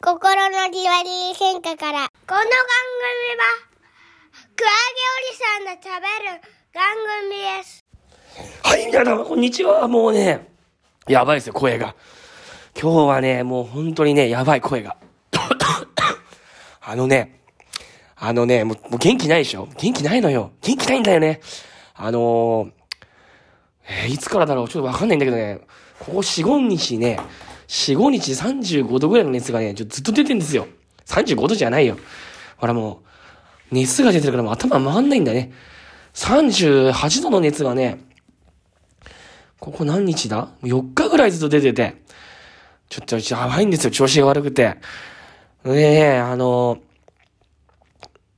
心のじわり変化から。この番組は、クラゲおじさんが食べる番組です。はい、皆様、こんにちは。もうね、やばいですよ、声が。今日はね、もう本当にね、やばい声が。あのね、あのね、もうもう元気ないでしょ？元気ないのよ。元気ないんだよね。あのー、えーいつからだろう？ちょっとわかんないんだけどね、ここ4、5日ね、4、5日35度ぐらいの熱がね、ちょずっと出てんですよ。35度じゃないよ。ほらもう、熱が出てるからもう頭回んないんだね。38度の熱がね、ここ何日だ ?4 日ぐらいずっと出てて、ちょっとやばいんですよ、調子が悪くて。ねえ、あの、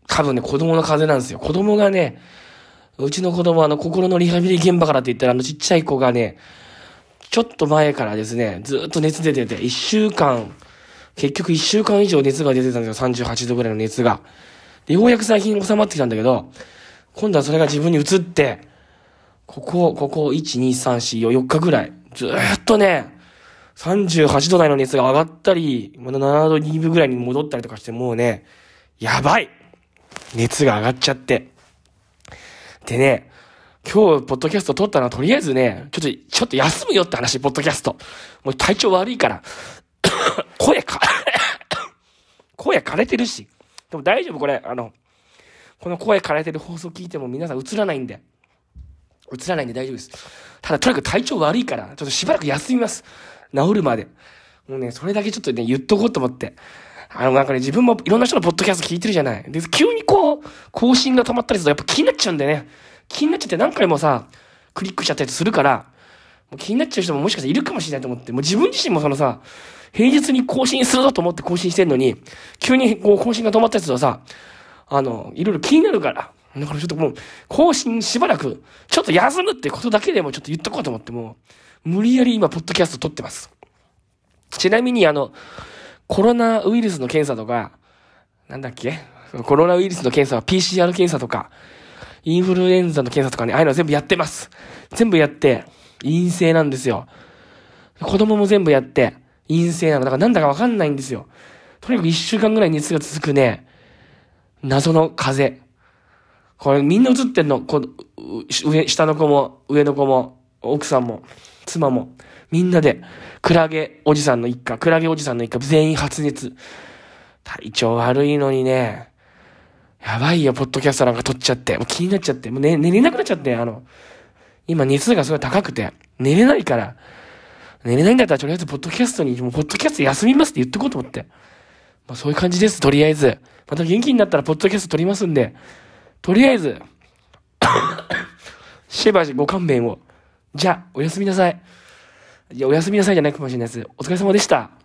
多分ね、子供の風邪なんですよ。子供がね、うちの子供はあの、心のリハビリ現場からって言ったら、あの、ちっちゃい子がね、ちょっと前からですね、ずっと熱出てて、1週間、結局1週間以上熱が出てたんですよ、38度ぐらいの熱が。で、ようやく最近収まってきたんだけど、今度はそれが自分に移って、ここ、ここ、1、2、3、4、4日ぐらい、ずっとね、38度台の熱が上がったり、まだ7度2分ぐらいに戻ったりとかして、もうね、やばい熱が上がっちゃって。でね、今日、ポッドキャスト撮ったのは、とりあえずね、ちょっと、ちょっと休むよって話、ポッドキャスト。もう体調悪いから。声か、声枯れてるし。でも大丈夫、これ、あの、この声枯れてる放送聞いても皆さん映らないんで。映らないんで大丈夫です。ただ、とにかく体調悪いから、ちょっとしばらく休みます。治るまで。もうね、それだけちょっとね、言っとこうと思って。あの、なんかね、自分もいろんな人のポッドキャスト聞いてるじゃない。で、急にこう、更新が止まったりすると、やっぱ気になっちゃうんだよね。気になっちゃって何回もさ、クリックしちゃったりするから、もう気になっちゃう人ももしかしたらいるかもしれないと思って、もう自分自身もそのさ、平日に更新するぞと思って更新してんのに、急にこう更新が止まったりするとさ、あの、いろいろ気になるから。だからちょっともう、更新しばらく、ちょっと休むってことだけでもちょっと言っとこうと思って、もう、無理やり今、ポッドキャスト撮ってます。ちなみに、あの、コロナウイルスの検査とか、なんだっけ？コロナウイルスの検査は PCR 検査とか、インフルエンザの検査とかね、ああいうの全部やってます。全部やって、陰性なんですよ。子供も全部やって、陰性なの。だからなんだかわかんないんですよ。とにかく一週間ぐらい熱が続くね、謎の風邪。これみんな映ってんの。こう上、下の子も、上の子も、奥さんも、妻も、みんなで、クラゲおじさんの一家、クラゲおじさんの一家全員発熱。体調悪いのにね、やばいよ、ポッドキャストなんか撮っちゃって。もう気になっちゃって。もう寝、寝れなくなっちゃって、あの、今熱がすごい高くて、寝れないから、寝れないんだったらとりあえずポッドキャストに、もうポッドキャスト休みますって言ってこうと思って。まあそういう感じです、とりあえず。また元気になったらポッドキャスト撮りますんで、とりあえず、しばしご勘弁を。じゃあ、おやすみなさい。いや、おやすみなさいじゃないかもしれないです。お疲れ様でした。